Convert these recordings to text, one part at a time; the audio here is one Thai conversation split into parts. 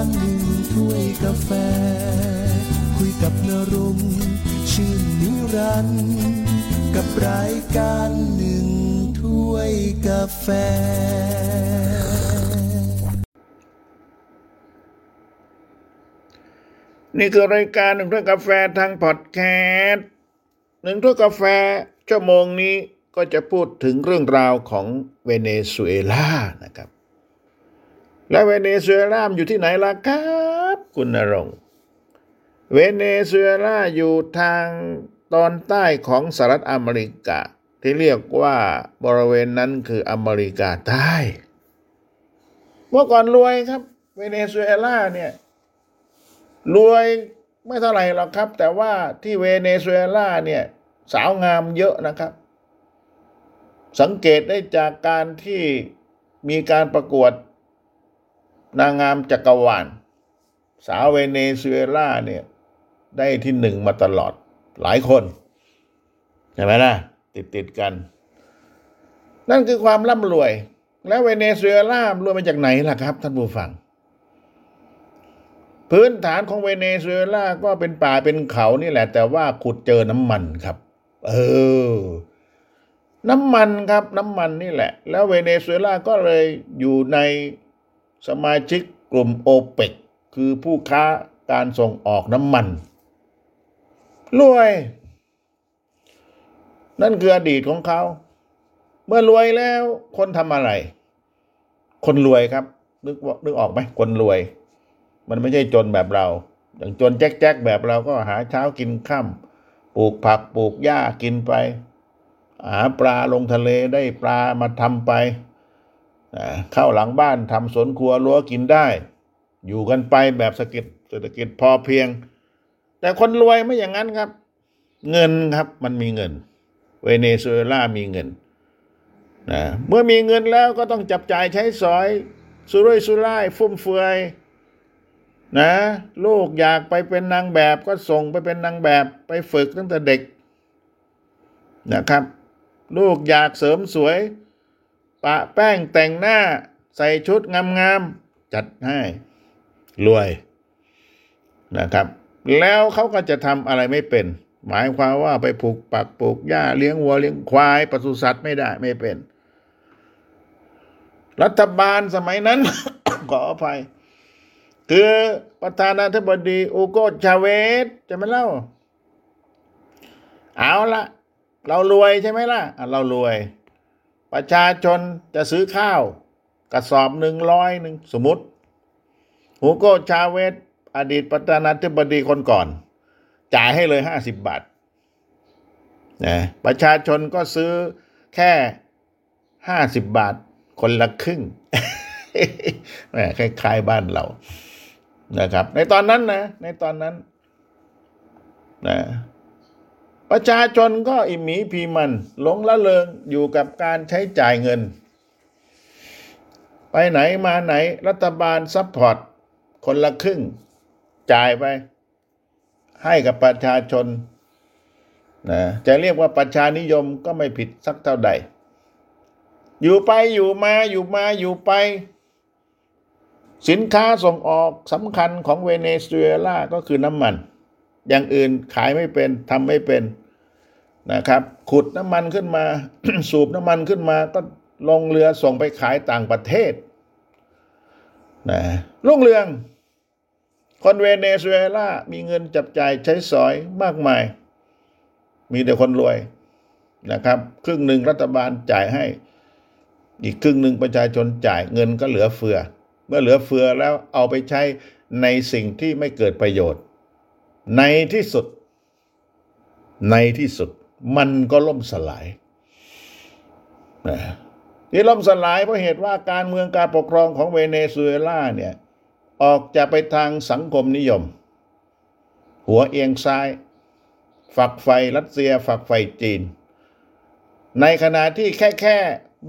ารหนึ่งถ้วยกาแฟ คุยกับนรุมชื่นนิรันด์กับรายการหนึ่งถ้วยกาแฟ นี่คือรายการหนึ่งถ้วยกาแฟทางพอดแคสต์หนึ่งถ้วยกาแฟชั่วโมงนี้ก็จะพูดถึงเรื่องราวของเวเนซุเอลานะครับ และเวเนซุเอลาอยู่ที่ไหนล่ะครับ คุณณรงค์เวเนซุเอลาอยู่ทางตอนใต้ของสหรัฐอเมริกา ที่เรียกว่าบริเวณนั้นคืออเมริกาใต้ เมื่อก่อนรวยครับ เวเนซุเอลาเนี่ยรวยไม่เท่าไหร่หรอกครับ แต่ว่าที่เวเนซุเอลาเนี่ยสาวงามเยอะนะครับ สังเกตได้จากการที่มีการประกวด นางงามจักรวาล สาวเวเนซุเอลาเนี่ย ได้ที่หนึ่งมาตลอดหลายคน ใช่ไหมนะติดติดกัน นั่นคือความร่ำรวย แล้วเวเนซุเอลารวยมาจากไหนล่ะครับ ท่านผู้ฟัง พื้นฐานของเวเนซุเอลาก็เป็นป่าเป็นเขานี่แหละ แต่ว่าขุดเจอน้ำมันครับ เออน้ำมันครับน้ำมันนี่แหละ แล้วเวเนซุเอลาก็เลยอยู่ใน สมาชิกกลุ่มโอเปกคือผู้ค้าการส่งออกน้ำมันรวย นั่นคืออดีตของเขา เมื่อรวยแล้วคนทำอะไร คนรวยครับ นึกว่านึกออกไหมคนรวย มันไม่ใช่จนแบบเรา อย่างจนแจ๊กๆแบบเราก็หาเช้ากินค่ำปลูกผักปลูกหญ้ากินไป หาปลาลงทะเลได้ปลามาทำไป เข้าหลังบ้านทำสวนครัวรั้วกินได้ อยู่กันไปแบบเศรษฐกิจเศรษฐกิจพอเพียง แต่คนรวยไม่อย่างนั้นครับ เงินครับมันมีเงิน เวเนซุเอลามีเงินนะเมื่อมีเงินแล้วก็ต้องจับจ่ายใช้สอยสุรุ่ยสุร่ายฟุ่มเฟือยนะลูกอยากไปเป็นนางแบบก็ส่งไปเป็นนางแบบไปฝึกตั้งแต่เด็กนะครับ ลูกอยากเสริมสวย ปะแป้งแต่งหน้าใส่ชุดงามๆ จัดให้รวยนะครับ แล้วเขาก็จะทำอะไรไม่เป็น หมายความว่าไปปลูกปักปลูกหญ้าเลี้ยงวัวเลี้ยงควายปศุสัตว์ไม่ได้ไม่เป็น รัฐบาลสมัยนั้น ขออภัย คือประธานาธิบดีอูโกชาเวสจะไม่เล่า เอาละเรารวยใช่ไหมล่ะอะเรารวย ประชาชนจะซื้อข้าว กระสอบหนึ่งร้อยหนึ่งสมมติฮูโกชาเวสอดีตประธานาธิบดีคนก่อน จ่ายให้เลยห้าสิบบาทนะประชาชนก็ซื้อแค่ห้าสิบบาทคนละครึ่งแหมคล้ายๆบ้านเรานะครับ ในตอนนั้นนะ ในตอนนั้นนะ ประชาชนก็อิ่มหมีพีมันหลงละเริงอยู่กับการใช้จ่ายเงิน ไปไหนมาไหนรัฐบาล support คนละครึ่ง จ่ายไป ให้กับประชาชนนะจะเรียกว่าประชานิยมก็ไม่ผิดสักเท่าใด อยู่ไปอยู่มาอยู่มาอยู่ไป สินค้าส่งออกสำคัญของเวเนซุเอลาก็คือน้ำมัน อย่างอื่นขายไม่เป็นทำไม่เป็นนะครับ ขุดน้ำมันขึ้นมา สูบน้ำมันขึ้นมา ก็ลงเรือส่งไปขายต่างประเทศนะรุ่งเรือง คนเวเนซุเอลา มีเงินจับจ่ายใช้สอยมากมาย มีแต่คนรวยนะครับ ครึ่งหนึ่งรัฐบาลจ่ายให้ อีกครึ่งหนึ่งประชาชนจ่ายเงินก็เหลือเฟือ เมื่อเหลือเฟือแล้วเอาไปใช้ในสิ่งที่ไม่เกิดประโยชน์ ในที่สุด ในที่สุดมันก็ล่มสลายนะที่ล่มสลายเพราะเหตุว่าการเมืองการปกครองของเวเนซุเอลาเนี่ยออกจะไปทางสังคมนิยม หัวเอียงซ้าย ฝักไฟรัสเซีย ฝักไฟจีน ในขณะที่แค่แค่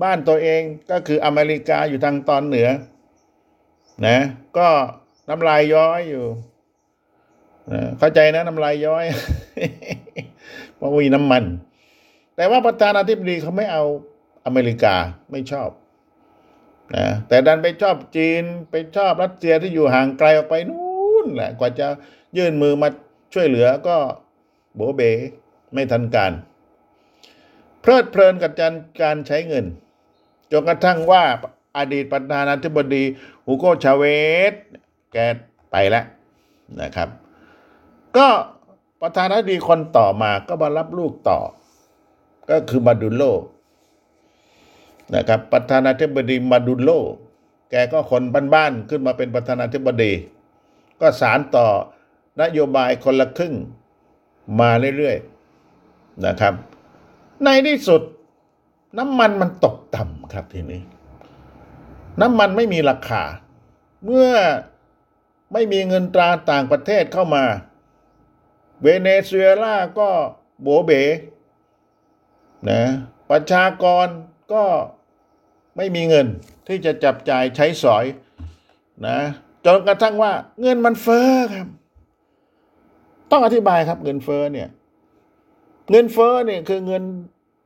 บ้านตัวเองก็คืออเมริกาอยู่ทางตอนเหนือนะก็น้ำลายย้อยอยู่ เข้าใจนะน้ำลายย้อยเพราะมีน้ำมัน แต่ว่าประธานาธิบดีเขาไม่เอาอเมริกาไม่ชอบนะแต่ดันไปชอบจีนไปชอบรัสเซียที่อยู่ห่างไกลออกไปนู่นแหละกว่าจะยื่นมือมาช่วยเหลือก็โบเบไม่ทันการ เพลิดเพลินกับการการใช้เงินจนกระทั่งว่าอดีตประธานาธิบดีฮูโกชาเวสแกไปแล้วนะครับ ก็ประธานาธิบดีคนต่อมาก็มารับลูกต่อ ก็คือมาดูโลนะครับ ประธานาธิบดีมาดูโล แกก็คนบ้านๆขึ้นมาเป็นประธานาธิบดี ก็สารต่อนโยบายคนละครึ่งมาเรื่อยๆนะครับ ในที่สุดน้ำมันมันตกต่ำครับทีนี้ น้ำมันไม่มีราคา เมื่อไม่มีเงินตราต่างประเทศเข้ามา เวเนซุเอลาก็โบเบนะประชากรก็ไม่มีเงินที่จะจับจ่ายใช้สอยนะจนกระทั่งว่าเงินมันเฟ้อครับ ต้องอธิบายครับเงินเฟ้อเนี่ย เงินเฟ้อเนี่ยคือเงิน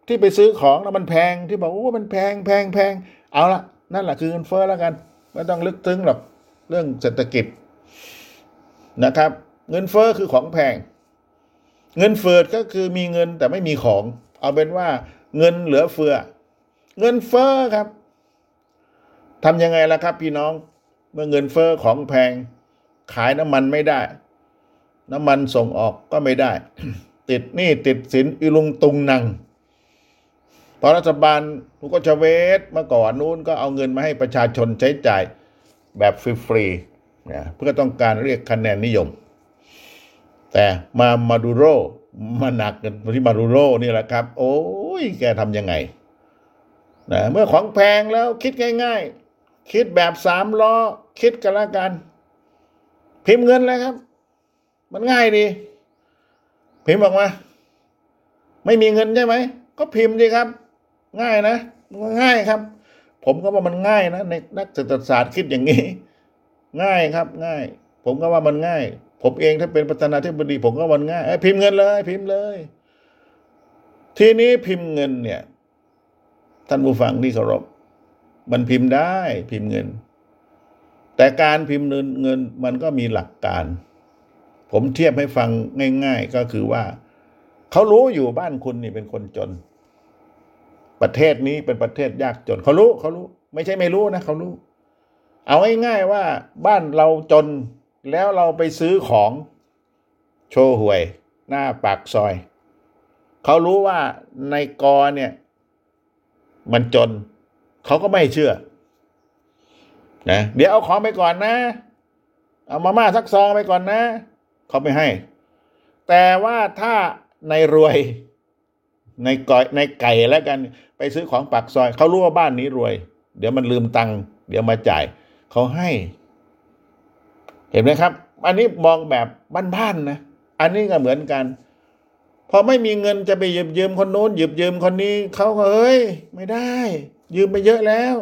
ที่ไปซื้อของแล้วมันแพงที่บอกโอ้มันแพงแพงแพงเอาละนั่นแหละคือเงินเฟ้อแล้วกัน ไม่ต้องลึกซึ้งหรอกเรื่องเศรษฐกิจนะครับ เงินเฟ้อคือของแพง เงินเฟือก็คือมีเงินแต่ไม่มีของ เอาเป็นว่าเงินเหลือเฟือ เงินเฟ้อครับทำยังไงล่ะครับ พี่น้องเมื่อเงินเฟ้อของแพง ขายน้ำมันไม่ได้ น้ำมันส่งออกก็ไม่ได้ ติดหนี้ติดสินอีลุงตุงนังพอรัฐบาลทุกชเวสเมื่อก่อนนู้นก็เอาเงินมาให้ประชาชนใช้จ่ายแบบฟรีๆนะเพื่อต้องการเรียกคะแนนนิยม แต่มามาดูโรมาหนักกันที่มาดูโรนี่แหละครับ โอ้ยแกทำยังไงนะเมื่อของแพงแล้วคิดง่าย ๆ คิดแบบสามล้อ คิดกันละกัน พิมพ์เงินเลยครับ มันง่ายดี พิมพ์ออกมา ไม่มีเงินใช่ไหม ก็พิมพ์ดีครับ ง่ายนะง่ายครับ ผมก็ว่ามันง่ายนะในนักเศรษฐศาสตร์คิดอย่างนี้ ง่ายครับ ง่าย ผมก็ว่ามันง่าย ผมเองถ้าเป็นประธานาธิบดีผมก็วันง่ายพิมพ์เงินเลย พิมพ์เลย ทีนี้พิมพ์เงินเนี่ย ท่านผู้ฟังที่เคารพมันพิมพ์ได้พิมพ์เงิน แต่การพิมพ์เงินเงินมันก็มีหลักการ ผมเทียบให้ฟังง่าย ๆ ก็คือว่าเขารู้อยู่บ้านคุณนี่เป็นคนจน ประเทศนี้เป็นประเทศยากจนเขารู้เขารู้ ไม่ใช่ไม่รู้นะเขารู้ เอาง่ายๆว่าบ้านเราจน แล้วเราไปซื้อของโชว์หวย หน้าปากซอย เขารู้ว่าในกอเนี่ย มันจน เขาก็ไม่เชื่อนะเดี๋ยวเอาของไปก่อนนะ เอามาม่าสักซองไปก่อนนะ เขาไม่ให้ แต่ว่าถ้าในรวยในก่อยในไก่แล้วกัน ไปซื้อของปากซอย เขารู้ว่าบ้านนี้รวย เดี๋ยวมันลืมตังค์เดี๋ยวมาจ่าย เขาให้ เห็นไหมครับ อันนี้มองแบบบ้านๆนะ อันนี้ก็เหมือนกัน พอไม่มีเงินจะไปยืมยืมคนโน้นยืมยืมคนนี้เขาก็เอ้ย ไม่ได้ ยืมไปเยอะแล้ว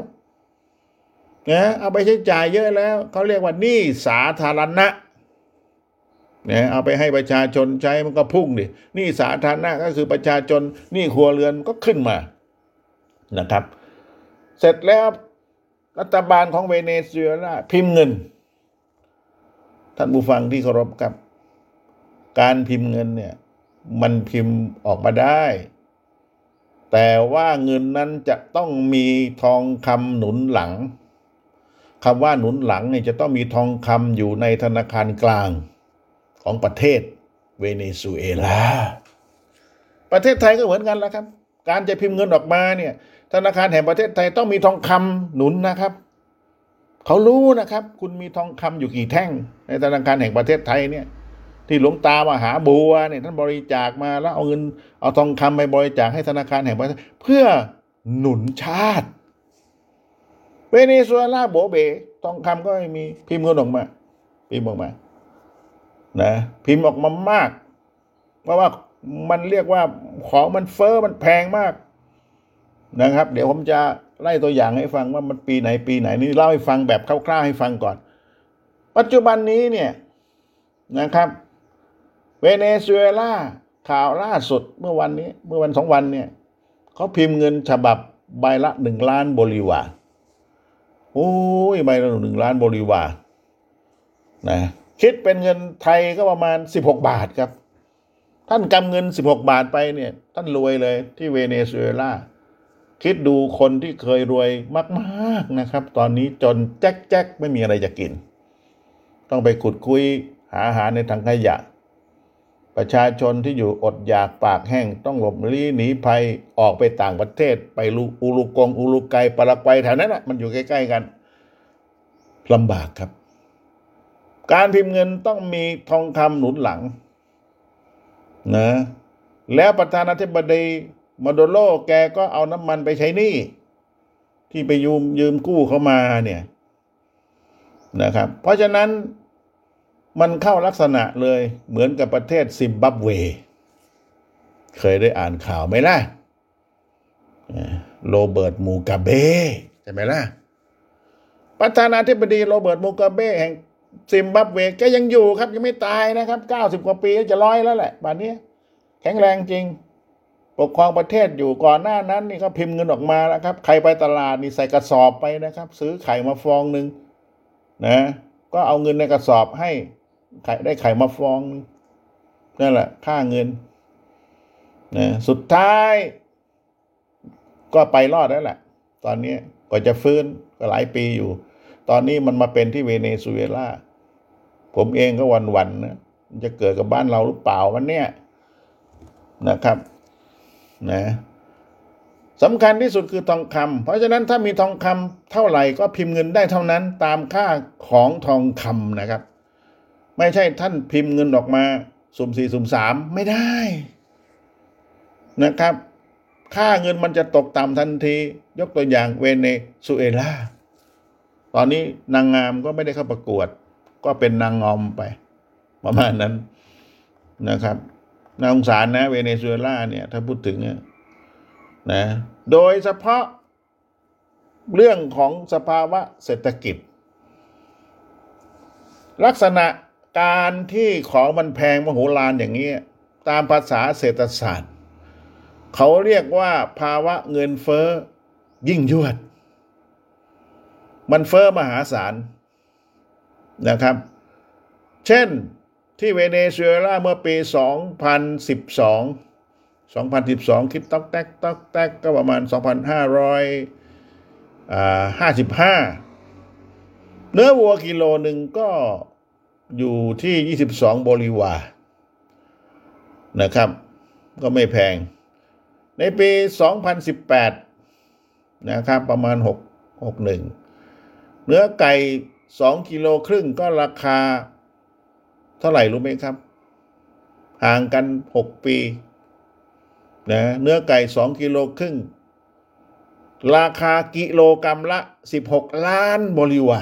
นะเอาไปใช้จ่ายเยอะแล้วเขาเรียกว่าหนี้สาธารณะเนี่ยเอาไปให้ประชาชนใช้มันก็พุ่งดิหนี้สาธารณะก็คือประชาชนหนี้ครัวเรือนก็ขึ้นมานะครับ เสร็จแล้วรัฐบาลของเวเนซุเอลาพิมพ์เงิน ท่านผู้ฟังที่เคารพครับ การพิมพ์เงินเนี่ย มันพิมพ์ออกมาได้ แต่ว่าเงินนั้นจะต้องมีทองคำหนุนหลังคำว่าหนุนหลังเนี่ยจะต้องมีทองคำอยู่ในธนาคารกลางของประเทศเวเนซุเอลา ประเทศไทยก็เหมือนกันแล้วครับ การจะพิมพ์เงินออกมาเนี่ย ธนาคารแห่งประเทศไทยต้องมีทองคำหนุนนะครับ เขารู้นะครับ คุณมีทองคำอยู่กี่แท่ง ในธนาคารแห่งประเทศไทยเนี่ย ที่หลวงตามหาบัวเนี่ยท่านบริจาคมาแล้วเอาเงินเอาทองคำไปบริจาคให้ธนาคารแห่งประเทศ เพื่อหนุนชาติเวเนซุเอลาโบเบทองคำก็ไม่มีพิมพ์เงินออกมา พิมพ์ออกมา นะ พิมพ์ออกมามาก เพราะว่ามันเรียกว่าของมันเฟอ้อมันแพงมาก นะครับ เดี๋ยวผมจะไล่ตัวอย่างให้ฟังว่ามันปีไหนปีไหนนี่เล่าให้ฟังแบบคร่าวๆให้ฟังก่อน ปัจจุบันนี้เนี่ยนะครับ เวเนซุเอลาข่าวล่าสุดเมื่อวันนี้ เมื่อวันสองวันเนี่ยเขาพิมพ์เงินฉบับใบละหนึ่งล้านบริวารโอ้ยใบละหนึ่งล้านบริวารนะคิดเป็นเงินไทยก็ประมาณสิบหกบาทครับ ท่านกำเงินสิบหกบาทไปเนี่ย ท่านรวยเลยที่เวเนซุเอลา คิดดูคนที่เคยรวยมากๆนะครับ ตอนนี้จนแจ๊กแจ๊กไม่มีอะไรจะกิน ต้องไปขุดคุยหาอาหารในถังขยะ ประชาชนที่อยู่อดอยากปากแห้ง ต้องหลบลี้หนีภัยออกไปต่างประเทศ ไปลูอูรุกงอูรุไกปารากวัยแถวนั้นนะมันอยู่ใกล้ ๆ กันลำบากครับ การพิมพ์เงินต้องมีทองคำหนุนหลังนะแล้วประธานาธิบดี มาโดโลแกก็เอาน้ำมันไปใช้หนี้ที่ไปยืมยืมกู้เขามาเนี่ยนะครับ เพราะฉะนั้นมันเข้าลักษณะเลยเหมือนกับประเทศซิมบับเว เคยได้อ่านข่าวไหมล่ะโรเบิร์ตมูกาเบใช่ไหมล่ะประธานาธิบดีโรเบิร์ตมูกาเบแห่งซิมบับเวแกยังอยู่ครับยังไม่ตายนะครับเก้าสิบกว่าปีจะร้อยแล้วแหละบัดนี้แข็งแรงจริง ปกครองประเทศอยู่ก่อนหน้านั้นนี่เขาพิมพ์เงินออกมาแล้วครับ ใครไปตลาดนี่ใส่กระสอบไปนะครับ ซื้อไข่มาฟองหนึ่งนะก็เอาเงินในกระสอบให้ไข่ได้ไข่มาฟองนั่นแหละค่าเงินนะสุดท้าย ก็ไปรอดแล้วแหละ ตอนนี้ก็จะฟื้นก็หลายปีอยู่ ตอนนี้มันมาเป็นที่เวเนซุเอลาผมเองก็วันๆนนะจะเกิดกับบ้านเราหรือเปล่าวันเนี้ยนะครับ นะสำคัญที่สุดคือทองคำเพราะฉะนั้นถ้ามีทองคำเท่าไหร่ก็พิมพ์เงินได้เท่านั้นตามค่าของทองคำนะครับ ไม่ใช่ท่านพิมพ์เงินออกมาสุ่มสี่สุ่มสามไม่ได้ นะครับ ค่าเงินมันจะตกต่ำทันที ยกตัวอย่างเวเนซุเอลาตอนนี้นางงามก็ไม่ได้เข้าประกวด ก็เป็นนางงอมไป ประมาณนั้นนะครับ น่าสงสารนะเวเนซุเอลาเนี่ย ถ้าพูดถึงเนี่ยนะ โดยเฉพาะเรื่องของสภาวะเศรษฐกิจ ลักษณะการที่ของมันแพงมโหฬารอย่างนี้ ตามภาษาเศรษฐศาสตร์ เขาเรียกว่าภาวะเงินเฟ้อยิ่งยวด มันเฟ้อมหาศาลนะครับ เช่น ที่เวเนซุเอลาเมื่อปี 2012 2012คิดต๊อกแตกต๊อกแตกก็ประมาณ 2,555 เนื้อวัวกิโลหนึ่งก็อยู่ที่ 22 บริวานะครับ ก็ไม่แพง ในปี 2018 นะครับ ประมาณ 6 61 เนื้อไก่ 2 กิโลครึ่งก็ราคา ท่าไหร่รู้ไหมครับ ห่างกัน6ปีนะเนื้อไก่2กิโลครึ่ง ราคากิโลกรรัมละ16ล้านบริวา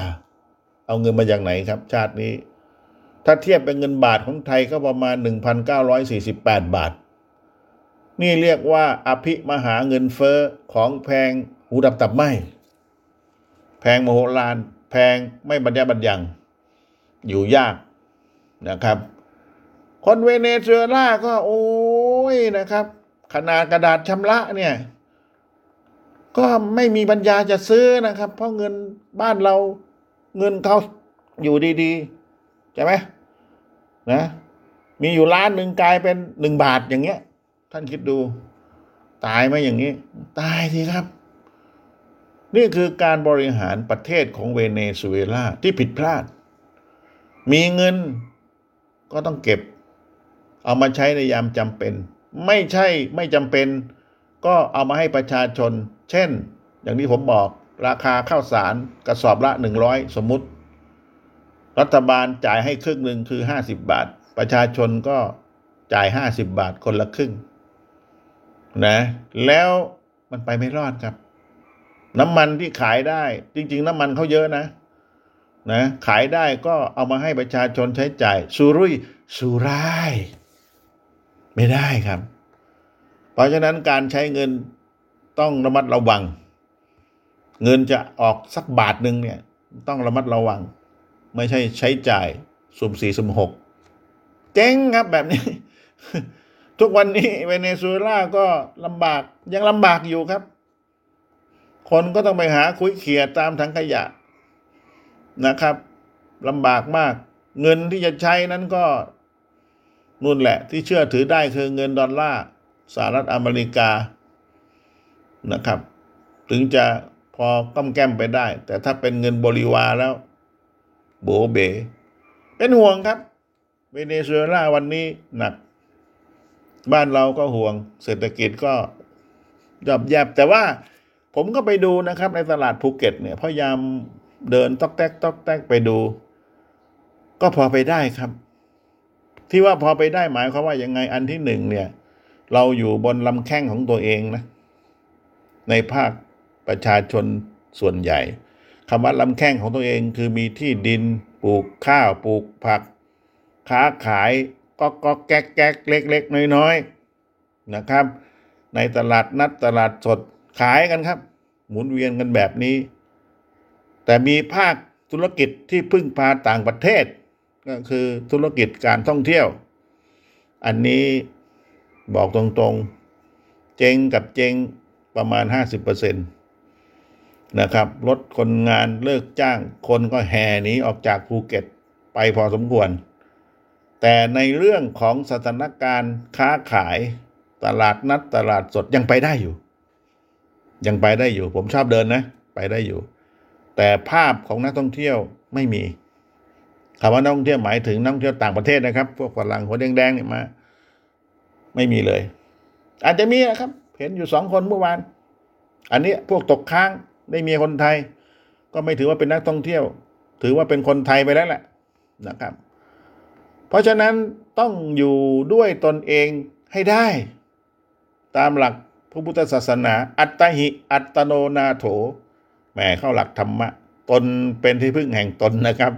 เอาเงินมาจากไหนครับ ชาตินี้ ถ้าเทียบเป็นเงินบาทของไทยก็ประมาณ 1,948 บาท นี่เรียกว่าอภิมหาเงินเฟอ้อของแพงหูดับตับไหมแพงโมโหลานแพงไม่บรรยาบรรยัง อยู่ยาก นะครับ คนเวเนซุเอลาก็โอ้ยนะครับ ขนาดกระดาษชำระเนี่ย ก็ไม่มีปัญญาจะซื้อนะครับ เพราะเงินบ้านเราเงินเขาอยู่ดีๆใช่ไหมนะมีอยู่ล้านหนึ่งกลายเป็นหนึ่งบาทอย่างเงี้ย ท่านคิดดู ตายไหมอย่างนี้ ตายสิครับ นี่คือการบริหารประเทศของเวเนซุเอลาที่ผิดพลาด มีเงิน ก็ต้องเก็บ เอามาใช้ในยามจำเป็น ไม่ใช่ไม่จำเป็น ก็เอามาให้ประชาชน เช่น อย่างที่ผมบอกราคาข้าวสารกระสอบละหนึ่งร้อยสมมุติ รัฐบาลจ่ายให้ครึ่งหนึ่งคือห้าสิบบาท ประชาชนก็จ่ายห้าสิบบาทคนละครึ่งนะแล้วมันไปไม่รอดครับ น้ำมันที่ขายได้ จริง ๆ น้ำมันเขาเยอะนะ นะขายได้ก็เอามาให้ประชาชนใช้จ่ายสุรุ่ยสุร่าย ไม่ได้ครับ เพราะฉะนั้นการใช้เงินต้องระมัดระวัง เงินจะออกสักบาทหนึ่งเนี่ย ต้องระมัดระวัง ไม่ใช่ใช้จ่ายสุ่มสี่สุ่มหกเจ๊งครับแบบนี้ ทุกวันนี้เวเนซุเอลาก็ลำบากยังลำบากอยู่ครับ คนก็ต้องไปหาคุยเขียตามถังขยะ นะครับลำบากมาก เงินที่จะใช้นั้นก็นู่นแหละ ที่เชื่อถือได้คือเงินดอลลาร์สหรัฐอเมริกานะครับ ถึงจะพอก้มแก้มไปได้ แต่ถ้าเป็นเงินบริวารแล้ว โบเบ เป็นห่วงครับ เวเนซุเอลาวันนี้หนัก บ้านเราก็ห่วง เศรษฐกิจก็ยับแยบแต่ว่าผมก็ไปดูนะครับในตลาดภูเก็ตเนี่ยพยายาม เดินตอกแตกตอกแตกไปดู ก็พอไปได้ครับ ที่ว่าพอไปได้หมายความว่ายังไงอันที่หนึ่งเนี่ย เราอยู่บนลำแข้งของตัวเองนะ ในภาคประชาชนส่วนใหญ่คำว่าลำแข้งของตัวเองคือมีที่ดินปลูกข้าวปลูกผัก ค้าขายก็ก็แก๊กแก๊กเล็ก ๆ น้อยๆนะครับ ในตลาดนัดตลาดสดขายกันครับ หมุนเวียนกันแบบนี้ แต่มีภาคธุรกิจที่พึ่งพาต่างประเทศ ก็คือธุรกิจการท่องเที่ยว อันนี้บอกตรงๆ เจงกับเจงประมาณ 50%นะครับลดคนงานเลิกจ้าง คนก็แห่หนีออกจากภูเก็ตไปพอสมควร แต่ในเรื่องของสถานการณ์ค้าขายตลาดนัดตลาดสดยังไปได้อยู่ ยังไปได้อยู่ ผมชอบเดินนะ ไปได้อยู่ แต่ภาพของนักท่องเที่ยวไม่มีคำว่านักท่องเที่ยวหมายถึงนักท่องเที่ยวต่างประเทศนะครับ พวกฝรั่งหัวแดงๆเนี่ยมา ไม่มีเลย อาจจะมีนะครับ เห็นอยู่สองคนเมื่อวาน อันนี้พวกตกค้างได้เมียคนไทย ก็ไม่ถือว่าเป็นนักท่องเที่ยว ถือว่าเป็นคนไทยไปแล้วแหละนะครับ เพราะฉะนั้นต้องอยู่ด้วยตนเองให้ได้ ตามหลักพระพุทธศาสนา อัตหิ อัตโนนาโถ แหมเข้าหลักธรรมะ ตนเป็นที่พึ่งแห่งตนนะครับ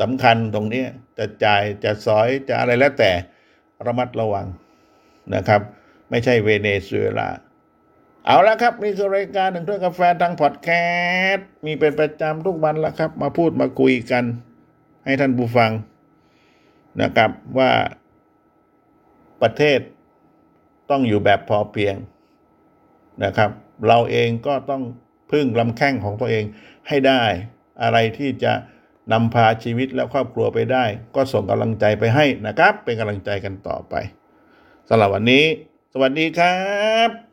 สำคัญตรงนี้จะจ่ายจะสอยจะอะไรแล้วแต่ระมัดระวังนะครับ ไม่ใช่เวเนซุเอลาเอาละครับนี่คือรายการหนึ่งถ้วยกาแฟทางพอดแคสต์มีเป็นประจำทุกวันแล้วครับ มาพูดมาคุยกัน ให้ท่านผู้ฟังนะครับว่าประเทศต้องอยู่แบบพอเพียงนะครับ เราเองก็ต้อง พึ่งลำแข้งของตัวเองให้ได้ อะไรที่จะนำพาชีวิตและครอบครัวไปได้ ก็ส่งกำลังใจไปให้นะครับ เป็นกำลังใจกันต่อไปสำหรับวันนี้ สวัสดีครับ